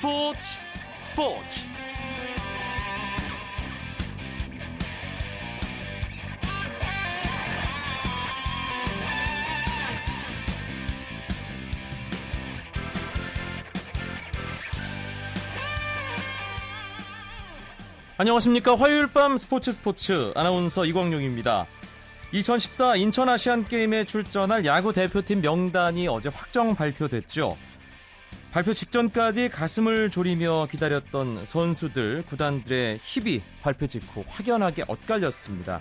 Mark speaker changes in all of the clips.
Speaker 1: 스포츠 스포츠. 안녕하십니까. 화요일 밤 스포츠 스포츠. 아나운서 이광용입니다. 2014 인천 아시안 게임에 출전할 야구 대표팀 명단이 어제 확정 발표됐죠. 발표 직전까지 가슴을 졸이며 기다렸던 선수들, 구단들의 희비 발표 직후 확연하게 엇갈렸습니다.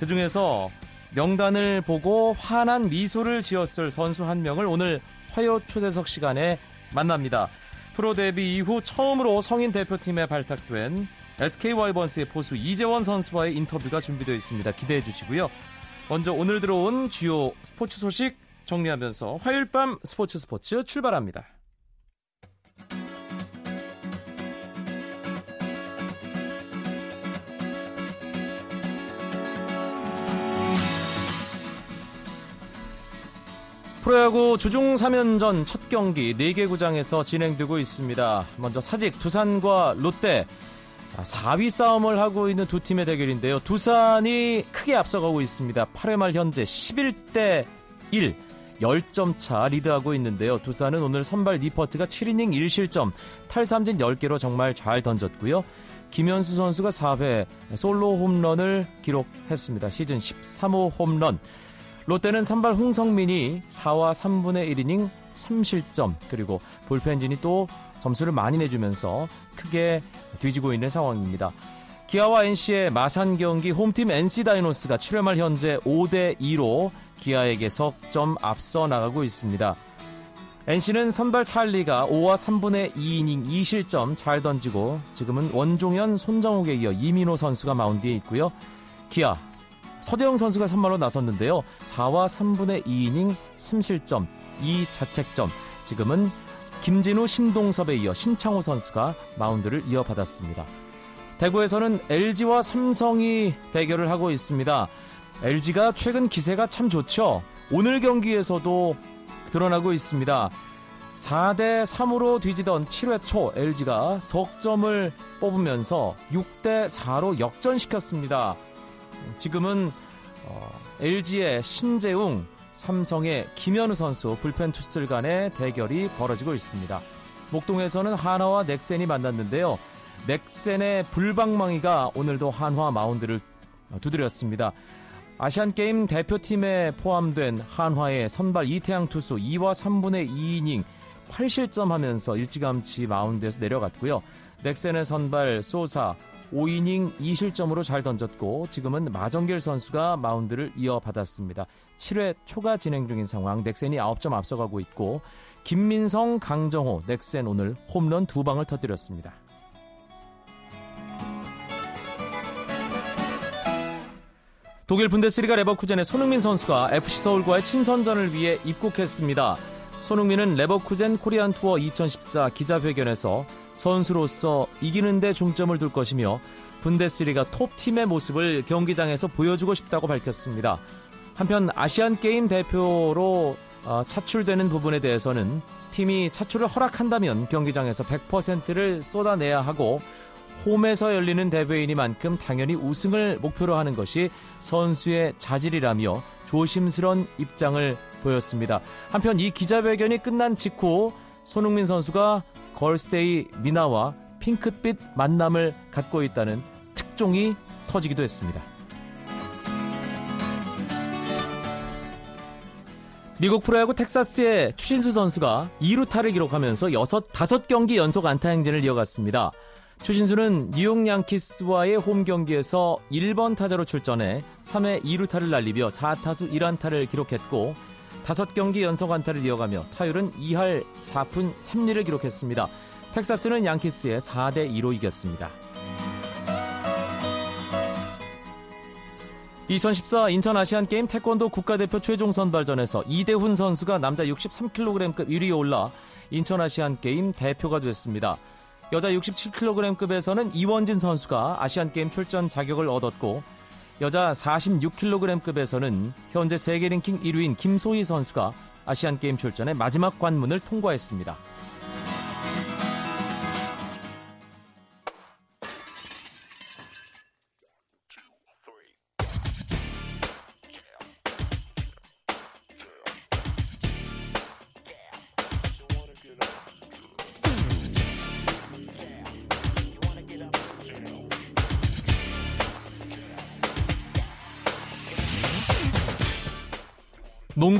Speaker 1: 그 중에서 명단을 보고 환한 미소를 지었을 선수 한 명을 오늘 화요 초대석 시간에 만납니다. 프로 데뷔 이후 처음으로 성인 대표팀에 발탁된 SK 와이번스의 포수 이재원 선수와의 인터뷰가 준비되어 있습니다. 기대해 주시고요. 먼저 오늘 들어온 주요 스포츠 소식 정리하면서 화요일 밤 스포츠 스포츠 출발합니다. 프로야구 주중 3연전 첫 경기 4개 구장에서 진행되고 있습니다. 먼저 사직 두산과 롯데 4위 싸움을 하고 있는 두 팀의 대결인데요. 두산이 크게 앞서가고 있습니다. 8회 말 현재 11대 1. 10점 차 리드하고 있는데요. 두산은 오늘 선발 니퍼트가 7이닝 1실점, 탈삼진 10개로 정말 잘 던졌고요. 김현수 선수가 4회 솔로 홈런을 기록했습니다. 시즌 13호 홈런. 롯데는 선발 홍성민이 4와 3분의 1이닝 3실점, 그리고 불펜진이 또 점수를 많이 내주면서 크게 뒤지고 있는 상황입니다. 기아와 NC의 마산 경기 홈팀 NC 다이노스가 7회 말 현재 5대 2로 기아에게 석점 앞서 나가고 있습니다. NC는 선발 찰리가 5와 3분의 2이닝 2실점 잘 던지고 지금은 원종현, 손정욱에 이어 이민호 선수가 마운드에 있고요. 기아 서재영 선수가 선발로 나섰는데요. 4와 3분의 2이닝 3실점 2자책점 지금은 김진우, 심동섭에 이어 신창호 선수가 마운드를 이어받았습니다. 대구에서는 LG와 삼성이 대결을 하고 있습니다. LG가 최근 기세가 참 좋죠. 오늘 경기에서도 드러나고 있습니다. 4대 3으로 뒤지던 7회 초 LG가 석점을 뽑으면서 6대 4로 역전시켰습니다. 지금은 LG의 신재웅, 삼성의 김현우 선수 불펜 투수들 간의 대결이 벌어지고 있습니다. 목동에서는 한화와 넥센이 만났는데요. 넥센의 불방망이가 오늘도 한화 마운드를 두드렸습니다. 아시안 게임 대표팀에 포함된 한화의 선발 이태양 투수 2와 3분의 2이닝 8실점 하면서 일찌감치 마운드에서 내려갔고요. 넥센의 선발 소사 5이닝 2실점으로 잘 던졌고 지금은 마정길 선수가 마운드를 이어받았습니다. 7회 초가 진행 중인 상황 넥센이 9점 앞서가고 있고 김민성, 강정호, 넥센 오늘 홈런 두 방을 터뜨렸습니다. 독일 분데스리가 레버쿠젠의 손흥민 선수가 FC 서울과의 친선전을 위해 입국했습니다. 손흥민은 레버쿠젠 코리안 투어 2014 기자회견에서 선수로서 이기는 데 중점을 둘 것이며 분데스리가 톱팀의 모습을 경기장에서 보여주고 싶다고 밝혔습니다. 한편 아시안 게임 대표로 어, 차출되는 부분에 대해서는 팀이 차출을 허락한다면 경기장에서 100%를 쏟아내야 하고 홈에서 열리는 대회이니만큼 당연히 우승을 목표로 하는 것이 선수의 자질이라며 조심스런 입장을 보였습니다. 한편 이 기자회견이 끝난 직후 손흥민 선수가 걸스데이 미나와 핑크빛 만남을 갖고 있다는 특종이 터지기도 했습니다. 미국 프로야구 텍사스의 추신수 선수가 2루타를 기록하면서 6, 5경기 연속 안타 행진을 이어갔습니다. 추신수는 뉴욕 양키스와의 홈 경기에서 1번 타자로 출전해 3회 2루타를 날리며 4타수 1안타를 기록했고 5경기 연속 안타를 이어가며 타율은 2할 4푼 3리를 기록했습니다. 텍사스는 양키스에 4대 2로 이겼습니다. 2014 인천 아시안 게임 태권도 국가대표 최종 선발전에서 이대훈 선수가 남자 63kg급 1위에 올라 인천 아시안 게임 대표가 됐습니다. 여자 67kg급에서는 이원진 선수가 아시안 게임 출전 자격을 얻었고 여자 46kg급에서는 현재 세계 랭킹 1위인 김소희 선수가 아시안게임 출전의 마지막 관문을 통과했습니다.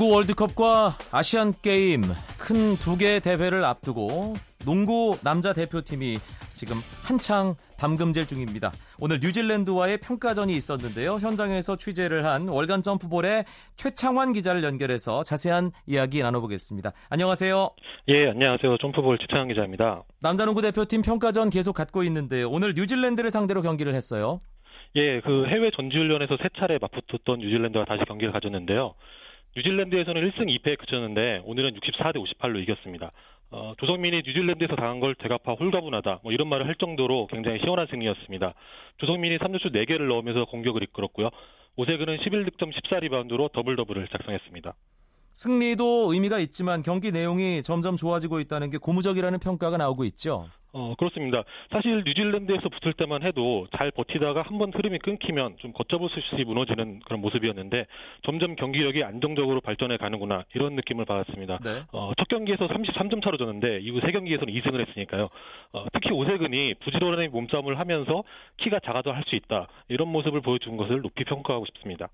Speaker 1: 농구 월드컵과 아시안 게임 큰 두 개의 대회를 앞두고 농구 남자 대표팀이 지금 한창 담금질 중입니다. 오늘 뉴질랜드와의 평가전이 있었는데요. 현장에서 취재를 한 월간 점프볼의 최창환 기자를 연결해서 자세한 이야기 나눠보겠습니다. 안녕하세요.
Speaker 2: 예, 안녕하세요. 점프볼 최창환 기자입니다.
Speaker 1: 남자 농구 대표팀 평가전 계속 갖고 있는데요. 오늘 뉴질랜드를 상대로 경기를 했어요.
Speaker 2: 예, 그 해외 전지훈련에서 세 차례 맞붙었던 뉴질랜드와 다시 경기를 가졌는데요. 뉴질랜드에서는 1승 2패에 그쳤는데 오늘은 64대 58로 이겼습니다. 어, 조성민이 뉴질랜드에서 당한 걸 되갚아 홀가분하다 뭐 이런 말을 할 정도로 굉장히 시원한 승리였습니다. 조성민이 3점슛 4개를 넣으면서 공격을 이끌었고요. 오세근은 11득점 14리바운드로 더블 더블을 작성했습니다.
Speaker 1: 승리도 의미가 있지만 경기 내용이 점점 좋아지고 있다는 게 고무적이라는 평가가 나오고 있죠.
Speaker 2: 어, 그렇습니다. 사실 뉴질랜드에서 붙을 때만 해도 잘 버티다가 한 번 흐름이 끊기면 좀 걷잡을 수 없이 무너지는 그런 모습이었는데 점점 경기력이 안정적으로 발전해 가는구나 이런 느낌을 받았습니다. 네. 어, 첫 경기에서 33점 차로 졌는데 이후 세 경기에서는 2승을 했으니까요. 어, 특히 오세근이 부지런히 몸싸움을 하면서 키가 작아도 할 수 있다 이런 모습을 보여준 것을 높이 평가하고 싶습니다.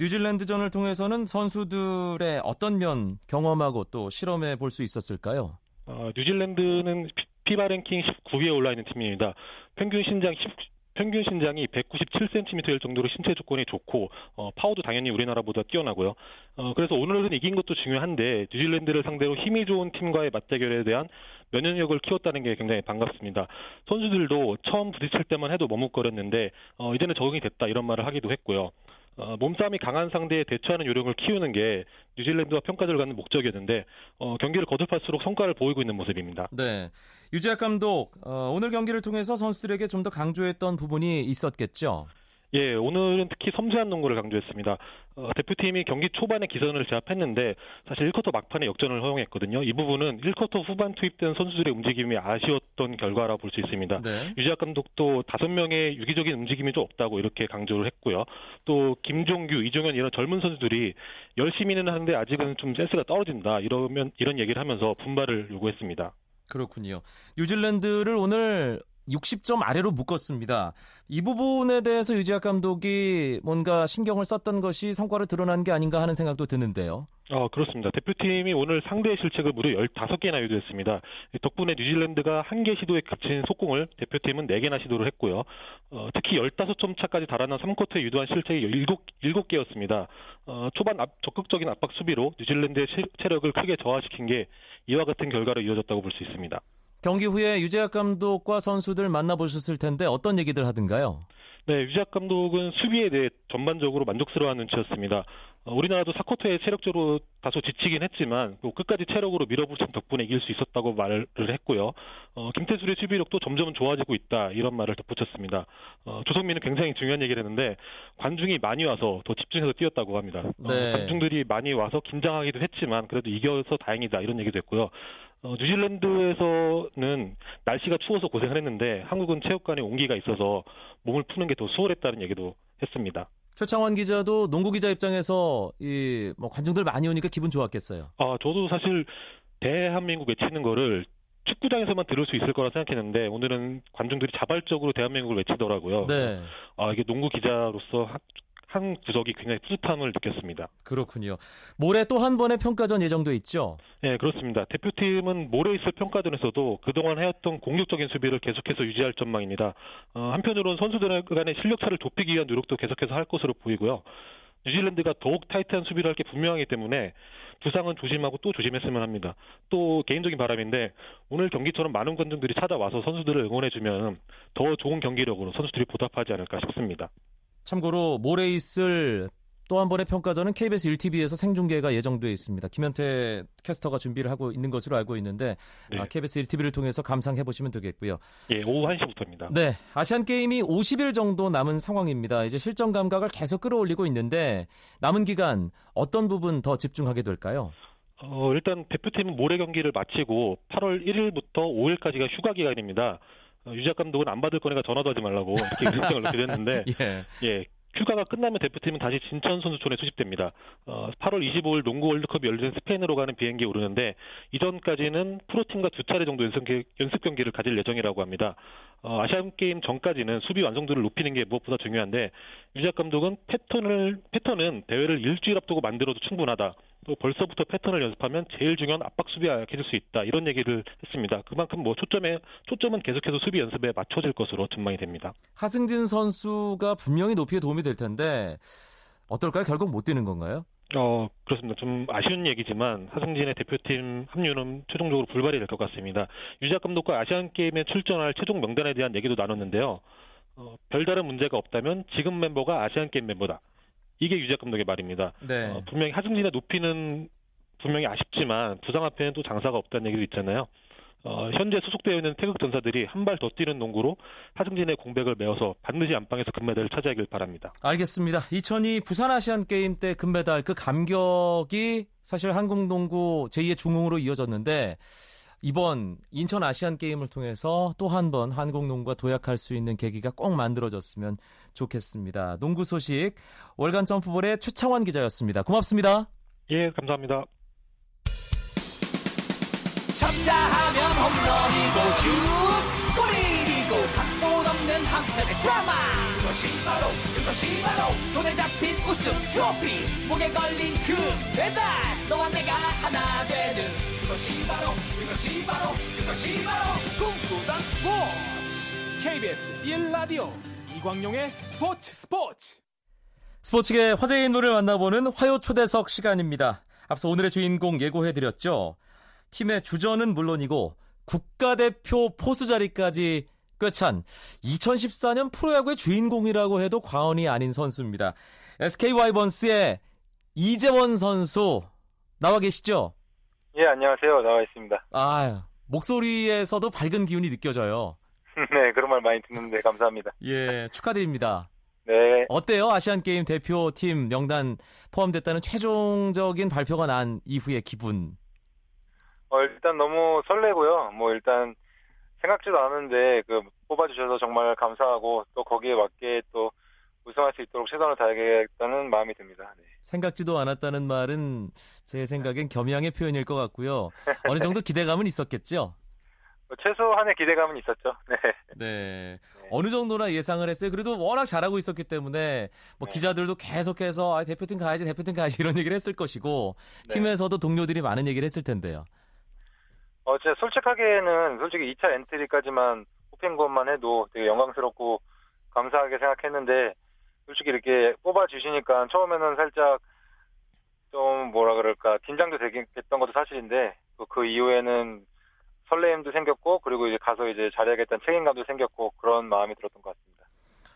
Speaker 1: 뉴질랜드전을 통해서는 선수들의 어떤 면 경험하고 또 실험해 볼 수 있었을까요?
Speaker 2: 어, 뉴질랜드는 피바 랭킹 19위에 올라 있는 팀입니다. 평균 신장 10, 평균 신장이 197cm일 정도로 신체 조건이 좋고 어, 파워도 당연히 우리나라보다 뛰어나고요. 어, 그래서 오늘은 이긴 것도 중요한데 뉴질랜드를 상대로 힘이 좋은 팀과의 맞대결에 대한 면역력을 키웠다는 게 굉장히 반갑습니다. 선수들도 처음 부딪힐 때만 해도 머뭇거렸는데 어, 이제는 적응이 됐다 이런 말을 하기도 했고요. 어, 몸싸움이 강한 상대에 대처하는 요령을 키우는 게 뉴질랜드와 평가를 갖는 목적이었는데 어, 경기를 거듭할수록 성과를 보이고 있는 모습입니다.
Speaker 1: 네. 유재학 감독 어, 오늘 경기를 통해서 선수들에게 좀 더 강조했던 부분이 있었겠죠.
Speaker 2: 예, 오늘은 특히 섬세한 농구를 강조했습니다. 어, 대표팀이 경기 초반에 기선을 제압했는데 사실 1쿼터 막판에 역전을 허용했거든요. 이 부분은 1쿼터 후반 투입된 선수들의 움직임이 아쉬웠던 결과라 볼 수 있습니다. 네. 유지학 감독도 5명의 유기적인 움직임이 좀 없다고 이렇게 강조를 했고요. 또 김종규, 이종현 이런 젊은 선수들이 열심히는 하는데 아직은 좀 센스가 떨어진다. 이러면 이런 얘기를 하면서 분발을 요구했습니다.
Speaker 1: 그렇군요. 뉴질랜드를 오늘 60점 아래로 묶었습니다. 이 부분에 대해서 유지학 감독이 뭔가 신경을 썼던 것이 성과를 드러난 게 아닌가 하는 생각도 드는데요.
Speaker 2: 어, 그렇습니다. 대표팀이 오늘 상대의 실책을 무려 15개나 유도했습니다. 덕분에 뉴질랜드가 한 개 시도에 그친 속공을 대표팀은 4개나 시도를 했고요. 어, 특히 15점 차까지 달아난 3쿼터에 유도한 실책이 7, 7개였습니다. 어, 초반 압, 적극적인 압박 수비로 뉴질랜드의 체력을 크게 저하시킨 게 이와 같은 결과로 이어졌다고 볼 수 있습니다.
Speaker 1: 경기 후에 유재학 감독과 선수들 만나보셨을 텐데 어떤 얘기들 하던가요?
Speaker 2: 네, 유재학 감독은 수비에 대해 전반적으로 만족스러워하는 눈치였습니다. 어, 우리나라도 사쿼터에 체력적으로 다소 지치긴 했지만 또 끝까지 체력으로 밀어붙인 덕분에 이길 수 있었다고 말을 했고요. 어, 김태술의 수비력도 점점 좋아지고 있다 이런 말을 덧붙였습니다. 어, 조성민은 굉장히 중요한 얘기를 했는데 관중이 많이 와서 더 집중해서 뛰었다고 합니다. 어, 네. 관중들이 많이 와서 긴장하기도 했지만 그래도 이겨서 다행이다 이런 얘기도 했고요. 어, 뉴질랜드에서는 날씨가 추워서 고생을 했는데 한국은 체육관에 온기가 있어서 몸을 푸는 게 더 수월했다는 얘기도 했습니다.
Speaker 1: 최창원 기자도 농구 기자 입장에서 이 뭐 관중들 많이 오니까 기분 좋았겠어요.
Speaker 2: 아 저도 사실 대한민국 외치는 거를 축구장에서만 들을 수 있을 거라 생각했는데 오늘은 관중들이 자발적으로 대한민국을 외치더라고요. 네. 아 이게 농구 기자로서 한 구석이 굉장히 뿌듯함을 느꼈습니다.
Speaker 1: 그렇군요. 모레 또 한 번의 평가전 예정도 있죠?
Speaker 2: 네, 그렇습니다. 대표팀은 모레 있을 평가전에서도 그동안 해왔던 공격적인 수비를 계속해서 유지할 전망입니다. 어, 한편으로는 선수들 간의 실력차를 좁히기 위한 노력도 계속해서 할 것으로 보이고요. 뉴질랜드가 더욱 타이트한 수비를 할 게 분명하기 때문에 부상은 조심하고 또 조심했으면 합니다. 또 개인적인 바람인데 오늘 경기처럼 많은 관중들이 찾아와서 선수들을 응원해주면 더 좋은 경기력으로 선수들이 보답하지 않을까 싶습니다.
Speaker 1: 참고로 모레 있을 또 한 번의 평가전은 KBS 1TV에서 생중계가 예정돼 있습니다. 김현태 캐스터가 준비를 하고 있는 것으로 알고 있는데 네. 아, KBS 1TV를 통해서 감상해 보시면 되겠고요.
Speaker 2: 예, 오후 1시부터입니다.
Speaker 1: 네, 아시안 게임이 50일 정도 남은 상황입니다. 이제 실전 감각을 계속 끌어올리고 있는데 남은 기간 어떤 부분 더 집중하게 될까요?
Speaker 2: 어, 일단 대표팀은 모레 경기를 마치고 8월 1일부터 5일까지가 휴가 기간입니다. 어, 유작 감독은 안 받을 거니까 전화도 하지 말라고 이렇게 결정을 놓게 됐는데 예. 예. 휴가가 끝나면 대표팀은 다시 진천 선수촌에 수집됩니다. 어, 8월 25일 농구 월드컵이 열리는 스페인으로 가는 비행기에 오르는데 이전까지는 프로팀과 두 차례 정도 연습, 연습 경기를 가질 예정이라고 합니다. 어, 아시안 게임 전까지는 수비 완성도를 높이는 게 무엇보다 중요한데 유작 감독은 패턴을 패턴은 대회를 일주일 앞두고 만들어도 충분하다. 또 벌써부터 패턴을 연습하면 제일 중요한 압박 수비가 약해질 수 있다 이런 얘기를 했습니다. 그만큼 뭐 초점에 초점은 계속해서 수비 연습에 맞춰질 것으로 전망이 됩니다.
Speaker 1: 하승진 선수가 분명히 높이에 도움이 될 텐데 어떨까요? 결국 못 뛰는 건가요?
Speaker 2: 어, 그렇습니다. 좀 아쉬운 얘기지만 하승진의 대표팀 합류는 최종적으로 불발이 될 것 같습니다. 유작 감독과 아시안 게임에 출전할 최종 명단에 대한 얘기도 나눴는데요. 어, 별다른 문제가 없다면 지금 멤버가 아시안 게임 멤버다. 이게 유작 감독의 말입니다.
Speaker 1: 네.
Speaker 2: 어, 분명히 하승진의 높이는 분명히 아쉽지만 부상 앞에는 또 장사가 없다는 얘기도 있잖아요. 어, 현재 소속되어 있는 태극 전사들이 한 발 더 뛰는 농구로 하승진의 공백을 메워서 반드시 안방에서 금메달을 차지하길 바랍니다.
Speaker 1: 알겠습니다. 2002 부산 아시안 게임 때 금메달 그 감격이 사실 한국 농구 제2의 중흥으로 이어졌는데 이번 인천 아시안 게임을 통해서 또 한 번 한국 농구가 도약할 수 있는 계기가 꼭 만들어졌으면 좋겠습니다. 농구 소식 월간 점프볼의 최창원 기자였습니다. 고맙습니다.
Speaker 2: 예, 감사합니다.
Speaker 3: 쳤다 하면 홈런이고 슛 골이고 각본 없는 한편의 드라마 그것이 바로 그것이 바로 손에 잡힌 우승 트로피 목에 걸린 그 배달 너와 내가 하나 되는 그것이 바로 그것이 바로 그것이 바로 꿈꾸던 스포츠 KBS 1라디오 이광용의 스포츠 스포츠
Speaker 1: 스포츠계 화제의 인물을 만나보는 화요 초대석 시간입니다. 앞서 오늘의 주인공 예고해드렸죠. 팀의 주전은 물론이고 국가대표 포수 자리까지 꿰찬 2014년 프로야구의 주인공이라고 해도 과언이 아닌 선수입니다. SK 와이번스의 이재원 선수 나와 계시죠?
Speaker 4: 예, 안녕하세요. 나와 있습니다.
Speaker 1: 아, 목소리에서도 밝은 기운이 느껴져요.
Speaker 4: 네, 그런 말 많이 듣는데 감사합니다.
Speaker 1: 예, 축하드립니다.
Speaker 4: 네.
Speaker 1: 어때요? 아시안 게임 대표팀 명단 포함됐다는 최종적인 발표가 난 이후의 기분.
Speaker 4: 어, 일단 너무 설레고요. 뭐 일단 생각지도 않았는데 그 뽑아주셔서 정말 감사하고 또 거기에 맞게 또 우승할 수 있도록 최선을 다하겠다는 마음이 듭니다. 네.
Speaker 1: 생각지도 않았다는 말은 제 생각엔 겸양의 표현일 것 같고요. 어느 정도 기대감은 있었겠죠?
Speaker 4: 뭐 최소한의 기대감은 있었죠. 네.
Speaker 1: 네. 어느 정도나 예상을 했어요. 그래도 워낙 잘하고 있었기 때문에 뭐
Speaker 4: 네.
Speaker 1: 기자들도 계속해서 아, 대표팀 가야지, 대표팀 가야지 이런 얘기를 했을 것이고
Speaker 4: 네.
Speaker 1: 팀에서도 동료들이 많은 얘기를 했을 텐데요.
Speaker 4: 어, 제가 솔직하게는 솔직히 2차 엔트리까지만 뽑힌 것만 해도 되게 영광스럽고 감사하게 생각했는데 솔직히 이렇게 뽑아주시니까 처음에는 살짝 좀 뭐라 그럴까 긴장도 되긴 했던 것도 사실인데 또그 이후에는 설레임도 생겼고 그리고 이제 가서 이제 잘해야겠다는 책임감도 생겼고 그런 마음이 들었던 것 같습니다.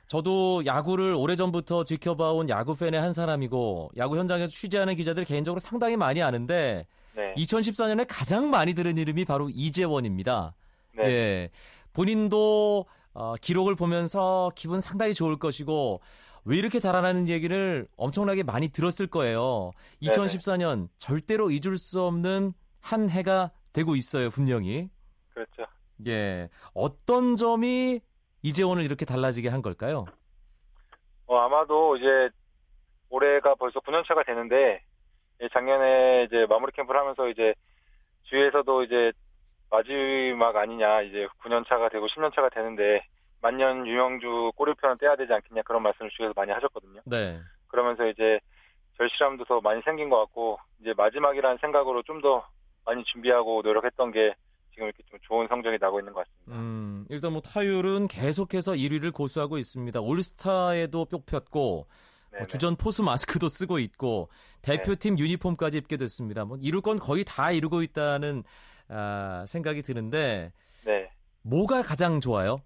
Speaker 1: 저도 야구를 오래전부터 지켜봐온 야구 팬의 한 사람이고 야구 현장에서 취재하는 기자들 개인적으로 상당히 많이 아는데
Speaker 4: 네.
Speaker 1: 2014년에 가장 많이 들은 이름이 바로 이재원입니다.
Speaker 4: 네.
Speaker 1: 예. 본인도 어, 기록을 보면서 기분 상당히 좋을 것이고 왜 이렇게 잘하는 얘기를 엄청나게 많이 들었을 거예요. 2014년 절대로 잊을 수 없는 한 해가 되고 있어요, 분명히.
Speaker 4: 그렇죠.
Speaker 1: 예. 어떤 점이 이재원을 이렇게 달라지게 한 걸까요?
Speaker 4: 어, 아마도 이제 올해가 벌써 9년차가 되는데 예, 작년에 이제 마무리 캠프를 하면서 이제 주위에서도 이제 마지막 아니냐 이제 9년 차가 되고 10년 차가 되는데 만년 유영주 꼬리표는 떼야 되지 않겠냐 그런 말씀을 주위에서 많이 하셨거든요.
Speaker 1: 네.
Speaker 4: 그러면서 이제 절실함도 더 많이 생긴 것 같고 이제 마지막이라는 생각으로 좀 더 많이 준비하고 노력했던 게 지금 이렇게 좀 좋은 성적이 나고 있는 것 같습니다.
Speaker 1: 음, 일단 뭐 타율은 계속해서 1위를 고수하고 있습니다. 올스타에도 뿅폈고
Speaker 4: 네,
Speaker 1: 뭐 주전 포수 마스크도 쓰고 있고 대표팀 유니폼까지 입게 됐습니다. 뭐 이룰 건 거의 다 이루고 있다는 아, 생각이 드는데
Speaker 4: 네.
Speaker 1: 뭐가 가장 좋아요?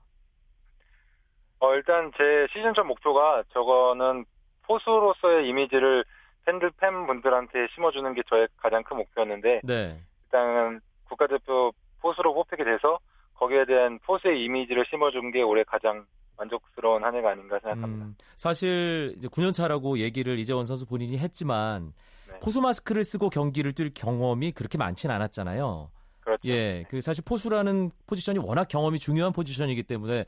Speaker 4: 어, 일단 제 시즌 전 목표가 저거는 포수로서의 이미지를 팬들 팬분들한테 심어주는 게 저의 가장 큰 목표였는데
Speaker 1: 네.
Speaker 4: 일단은 국가대표 포수로 뽑히게 돼서 거기에 대한 포수의 이미지를 심어준 게 올해 가장 만족스러운 한 해가 아닌가 생각합니다.
Speaker 1: 음, 사실 이제 9년 차라고 얘기를 이재원 선수 본인이 했지만
Speaker 4: 네.
Speaker 1: 포수 마스크를 쓰고 경기를 뛸 경험이 그렇게 많지는 않았잖아요.
Speaker 4: 그렇죠.
Speaker 1: 예, 그 사실 포수라는 포지션이 워낙 경험이 중요한 포지션이기 때문에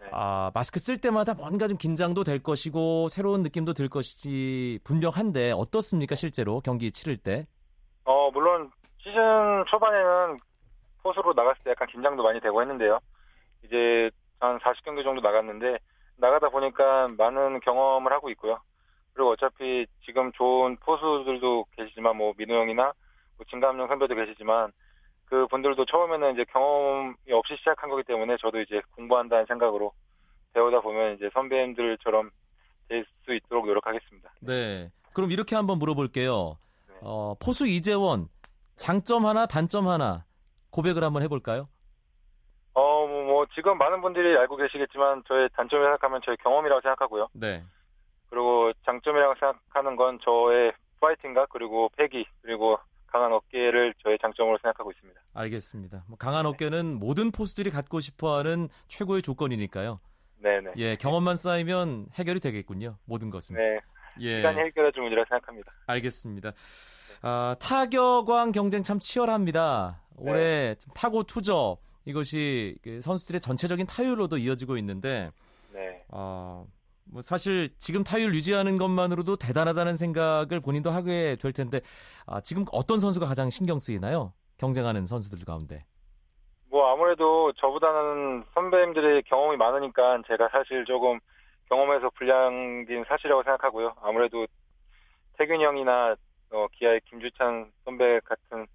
Speaker 4: 네.
Speaker 1: 아, 마스크 쓸 때마다 뭔가 좀 긴장도 될 것이고 새로운 느낌도 들 것이지 분명한데 어떻습니까 실제로 경기 치를 때?
Speaker 4: 어, 물론 시즌 초반에는 포수로 나갔을 때 약간 긴장도 많이 되고 했는데요. 이제 한 40경기 정도 나갔는데 나가다 보니까 많은 경험을 하고 있고요. 그리고 어차피 지금 좋은 포수들도 계시지만 뭐 민우 형이나 뭐 진감용 선배도 계시지만 그 분들도 처음에는 이제 경험이 없이 시작한 거기 때문에 저도 이제 공부한다는 생각으로 배우다 보면 이제 선배님들처럼 될 수 있도록 노력하겠습니다.
Speaker 1: 네. 그럼 이렇게 한번 물어볼게요.
Speaker 4: 네.
Speaker 1: 어, 포수 이재원 장점 하나, 단점 하나 고백을 한번 해볼까요?
Speaker 4: 어, 뭐, 뭐 지금 많은 분들이 알고 계시겠지만 저의 단점을 생각하면 저의 경험이라고 생각하고요.
Speaker 1: 네.
Speaker 4: 그리고 장점이라고 생각하는 건 저의 파이팅과 그리고 패기 그리고 강한 어깨를 저의 장점으로 생각하고 있습니다.
Speaker 1: 알겠습니다. 뭐 강한 어깨는 모든 포수들이 갖고 싶어하는 최고의 조건이니까요.
Speaker 4: 네네.
Speaker 1: 예, 경험만 쌓이면 해결이 되겠군요. 모든 것은.
Speaker 4: 네.
Speaker 1: 예.
Speaker 4: 시간이 해결해 줄 문제라 생각합니다.
Speaker 1: 알겠습니다. 아, 타격왕 경쟁 참 치열합니다. 올해 좀 타고 투저 이것이 그 선수들의 전체적인 타율로도 이어지고 있는데
Speaker 4: 네.
Speaker 1: 어, 뭐 사실 지금 타율 유지하는 것만으로도 대단하다는 생각을 본인도 하게 될 텐데 아, 지금 어떤 선수가 가장 신경 쓰이나요? 경쟁하는 선수들 가운데.
Speaker 4: 뭐 아무래도 저보다는 선배님들의 경험이 많으니까 제가 사실 조금 경험에서 불량긴 사실이라고 생각하고요. 아무래도 태균이 형이나 어, 기아의 김주찬 선배 같은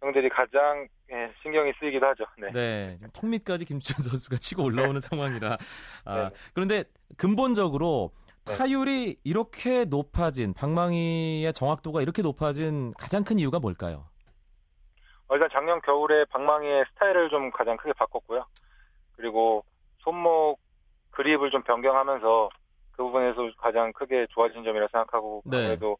Speaker 4: 형들이 가장 예, 신경이 쓰이기도 하죠. 네.
Speaker 1: 네, 턱 밑까지 김주찬 선수가 치고 올라오는 상황이라. 아,
Speaker 4: 네.
Speaker 1: 그런데 근본적으로
Speaker 4: 네.
Speaker 1: 타율이 이렇게 높아진 방망이의 정확도가 이렇게 높아진 가장 큰 이유가 뭘까요?
Speaker 4: 어, 일단 작년 겨울에 방망이의 스타일을 좀 가장 크게 바꿨고요. 그리고 손목 그립을 좀 변경하면서 그 부분에서 가장 크게 좋아진 점이라 생각하고
Speaker 1: 네.
Speaker 4: 아무래도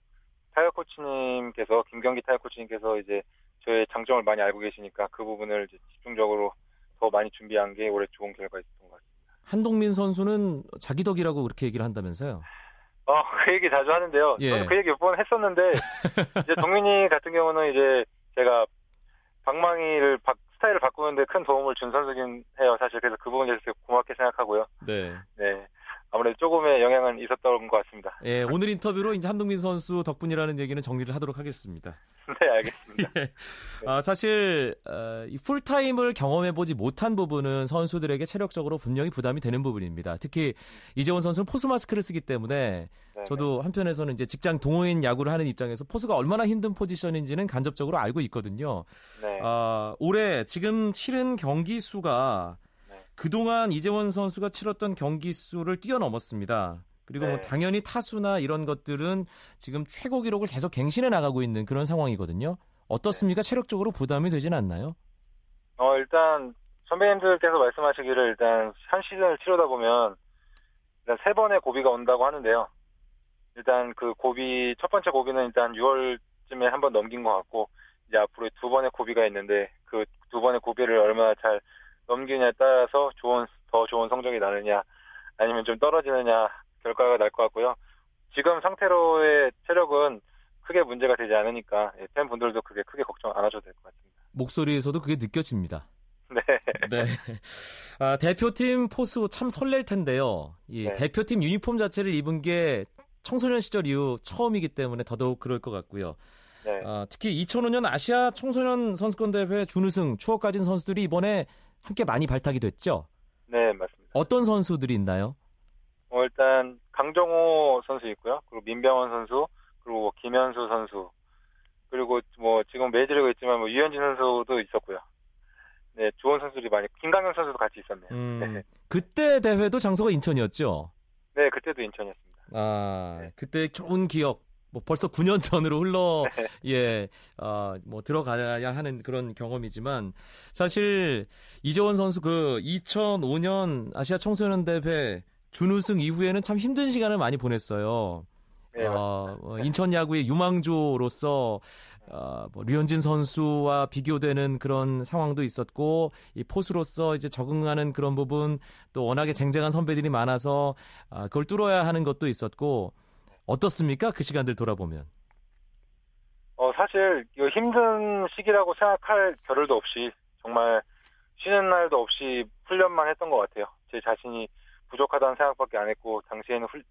Speaker 4: 타격 코치님께서 김경기 타격 코치님께서 이제 저의 장점을 많이 알고 계시니까 그 부분을 집중적으로 더 많이 준비한 게 올해 좋은 결과였던 것 같습니다.
Speaker 1: 한동민 선수는 자기 덕이라고 그렇게 얘기를 한다면서요?
Speaker 4: 어, 그 얘기 자주 하는데요.
Speaker 1: 예.
Speaker 4: 저는 그 얘기 몇 번 했었는데, 이제 동민이 같은 경우는 이제 제가 방망이를 바- 스타일을 바꾸는데 큰 도움을 준 선수긴 해요. 사실 그래서 그 부분에 대해서 고맙게 생각하고요.
Speaker 1: 네.
Speaker 4: 네. 아무래도 조금의 영향은 있었던 것 같습니다.
Speaker 1: 예, 오늘 인터뷰로 이제 한동민 선수 덕분이라는 얘기는 정리를 하도록 하겠습니다.
Speaker 4: 네, 알겠습니다.
Speaker 1: 예. 아, 사실 어, 이 풀타임을 경험해 보지 못한 부분은 선수들에게 체력적으로 분명히 부담이 되는 부분입니다. 특히 이재원 선수는 포수 마스크를 쓰기 때문에
Speaker 4: 네,
Speaker 1: 저도 한편에서는 이제 직장 동호인 야구를 하는 입장에서 포수가 얼마나 힘든 포지션인지는 간접적으로 알고 있거든요.
Speaker 4: 네.
Speaker 1: 아, 올해 지금 치른 경기 수가
Speaker 4: 네.
Speaker 1: 그동안 이재원 선수가 치렀던 경기 수를 뛰어넘었습니다. 그리고 뭐
Speaker 4: 네.
Speaker 1: 당연히 타수나 이런 것들은 지금 최고 기록을 계속 갱신해 나가고 있는 그런 상황이거든요. 어떻습니까? 체력적으로 부담이 되진 않나요?
Speaker 4: 어, 일단 선배님들께서 말씀하시기를 일단 한 시즌을 치르다 보면 일단 세 번의 고비가 온다고 하는데요. 일단 그 고비 첫 번째 고비는 일단 6월쯤에 한 번 넘긴 것 같고 이제 앞으로 두 번의 고비가 있는데 그 두 번의 고비를 얼마나 잘 넘기냐에 따라서 좋은 더 좋은 성적이 나느냐 아니면 좀 떨어지느냐 결과가 날 것 같고요. 지금 상태로의 체력은 크게 문제가 되지 않으니까 예, 팬분들도 그게 크게 걱정 안 하셔도 될 것 같습니다.
Speaker 1: 목소리에서도 그게 느껴집니다.
Speaker 4: 네.
Speaker 1: 네. 아, 대표팀 포수 참 설렐 텐데요. 이
Speaker 4: 네.
Speaker 1: 대표팀 유니폼 자체를 입은 게 청소년 시절 이후 처음이기 때문에 더더욱 그럴 것 같고요.
Speaker 4: 네.
Speaker 1: 아, 특히 2005년 아시아 청소년 선수권 대회 준우승 추억 가진 선수들이 이번에 함께 많이 발탁이 됐죠.
Speaker 4: 네, 맞습니다.
Speaker 1: 어떤 선수들이 있나요?
Speaker 4: 어, 일단 강정호 선수 있고요. 그리고 민병헌 선수, 그리고 뭐 김현수 선수, 그리고 뭐 지금 메이저리그 있지만 뭐 유현진 선수도 있었고요. 네, 좋은 선수들이 많이. 김강현 선수도 같이 있었네요.
Speaker 1: 음,
Speaker 4: 네.
Speaker 1: 그때 대회도 장소가 인천이었죠.
Speaker 4: 네, 그때도 인천이었습니다.
Speaker 1: 아,
Speaker 4: 네.
Speaker 1: 그때 좋은 기억. 뭐 벌써 9년 전으로 흘러
Speaker 4: 네.
Speaker 1: 예, 아, 뭐 들어가야 하는 그런 경험이지만 사실 이재원 선수 그 2005년 아시아 청소년 대회 준우승 이후에는 참 힘든 시간을 많이 보냈어요.
Speaker 4: 네,
Speaker 1: 어, 어, 인천 야구의 유망주로서 어, 뭐 류현진 선수와 비교되는 그런 상황도 있었고 이 포수로서 이제 적응하는 그런 부분 또 워낙에 쟁쟁한 선배들이 많아서 아, 그걸 뚫어야 하는 것도 있었고 어떻습니까 그 시간들 돌아보면
Speaker 4: 어, 사실 이 힘든 시기라고 생각할 겨를도 없이 정말 쉬는 날도 없이 훈련만 했던 것 같아요. 제 자신이 부족하다는 생각밖에 안 했고 당시에는 훌,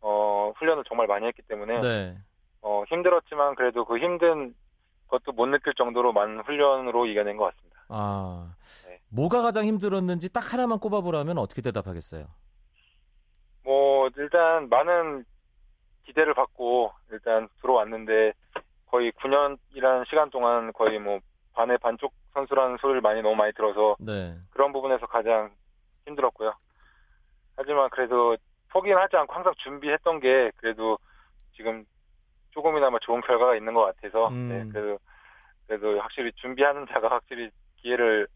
Speaker 4: 어, 훈련을 정말 많이 했기 때문에
Speaker 1: 네.
Speaker 4: 어, 힘들었지만 그래도 그 힘든 것도 못 느낄 정도로 많은 훈련으로 이겨낸 것 같습니다.
Speaker 1: 아
Speaker 4: 네.
Speaker 1: 뭐가 가장 힘들었는지 딱 하나만 꼽아보라면 어떻게 대답하겠어요?
Speaker 4: 뭐 일단 많은 기대를 받고 일단 들어왔는데 거의 9년이라는 시간 동안 거의 뭐 반의 반쪽 선수라는 소리를 많이 너무 많이 들어서
Speaker 1: 네.
Speaker 4: 그런 부분에서 가장 힘들었고요. 하지만 그래도 포기는 하지 않고 항상 준비했던 게 그래도 지금 조금이나마 좋은 결과가 있는 것 같아서
Speaker 1: 음.
Speaker 4: 네, 그래도 그래도 확실히 준비하는 자가 확실히 기회를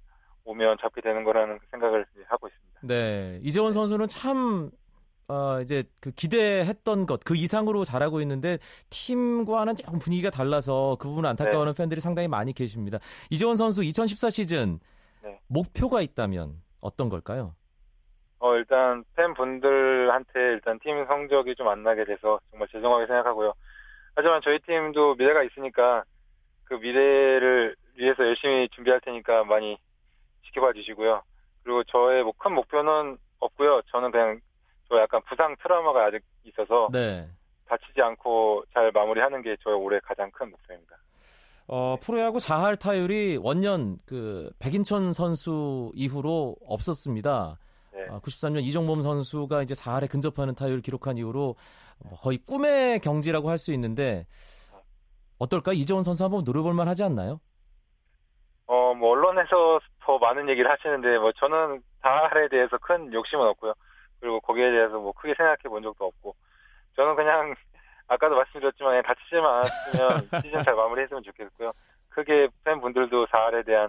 Speaker 4: 오면 잡게 되는 거라는 생각을 하고 있습니다.
Speaker 1: 네. 이재원 선수는 참 어, 이제 그 기대했던 것 그 이상으로 잘하고 있는데 팀과는 조금 분위기가 달라서 그 부분 안타까워하는 팬들이 상당히 많이 계십니다. 이재원 선수 2014 시즌
Speaker 4: 네.
Speaker 1: 목표가 있다면 어떤 걸까요?
Speaker 4: 어 일단 팬분들한테 일단 팀 성적이 좀 안 나게 돼서 정말 죄송하게 생각하고요. 하지만 저희 팀도 미래가 있으니까 그 미래를 위해서 열심히 준비할 테니까 많이 지켜봐 주시고요. 그리고 저의 뭐 큰 목표는 없고요. 저는 그냥 저 약간 부상 트라우마가 아직 있어서
Speaker 1: 네.
Speaker 4: 다치지 않고 잘 마무리하는 게 저의 올해 가장 큰 목표입니다.
Speaker 1: 어, 프로야구 4할 타율이 원년 그 백인천 선수 이후로 없었습니다.
Speaker 4: 네.
Speaker 1: 아, 93년 이종범 선수가 이제 4할에 근접하는 타율 기록한 이후로 뭐 거의 꿈의 경지라고 할 수 있는데 어떨까? 이재원 선수 한번 노려볼 만 하지 않나요?
Speaker 4: 어, 뭐, 언론에서 더 많은 얘기를 하시는데, 뭐, 저는 다할에 대해서 큰 욕심은 없고요. 그리고 거기에 대해서 뭐, 크게 생각해 본 적도 없고, 저는 그냥, 아까도 말씀드렸지만, 다치지만 않았으면 시즌 잘 마무리했으면 좋겠고요. 크게 팬분들도 4할에 대한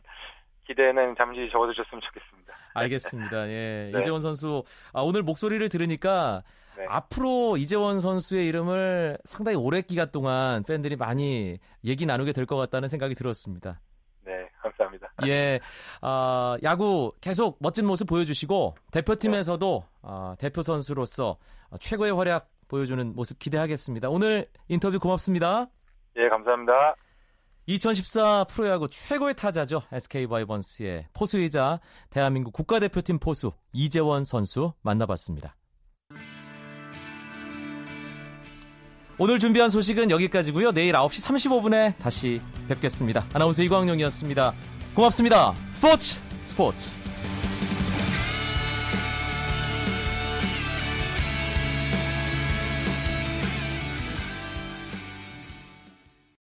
Speaker 4: 기대는 잠시 접어두셨으면 좋겠습니다.
Speaker 1: 알겠습니다. 예.
Speaker 4: 네.
Speaker 1: 이재원 선수 아, 오늘 목소리를 들으니까
Speaker 4: 네.
Speaker 1: 앞으로 이재원 선수의 이름을 상당히 오래 기간 동안 팬들이 많이 얘기 나누게 될 것 같다는 생각이 들었습니다.
Speaker 4: 네, 감사합니다.
Speaker 1: 예, 아, 야구 계속 멋진 모습 보여주시고 대표팀에서도 아, 대표 선수로서 최고의 활약 보여주는 모습 기대하겠습니다. 오늘 인터뷰 고맙습니다.
Speaker 4: 예, 감사합니다.
Speaker 1: 2014 프로야구 최고의 타자죠. SK 바이번스의 포수이자 대한민국 국가대표팀 포수 이재원 선수 만나봤습니다. 오늘 준비한 소식은 여기까지고요. 내일 9시 35분에 다시 뵙겠습니다. 아나운서 이광용이었습니다. 고맙습니다. 스포츠 스포츠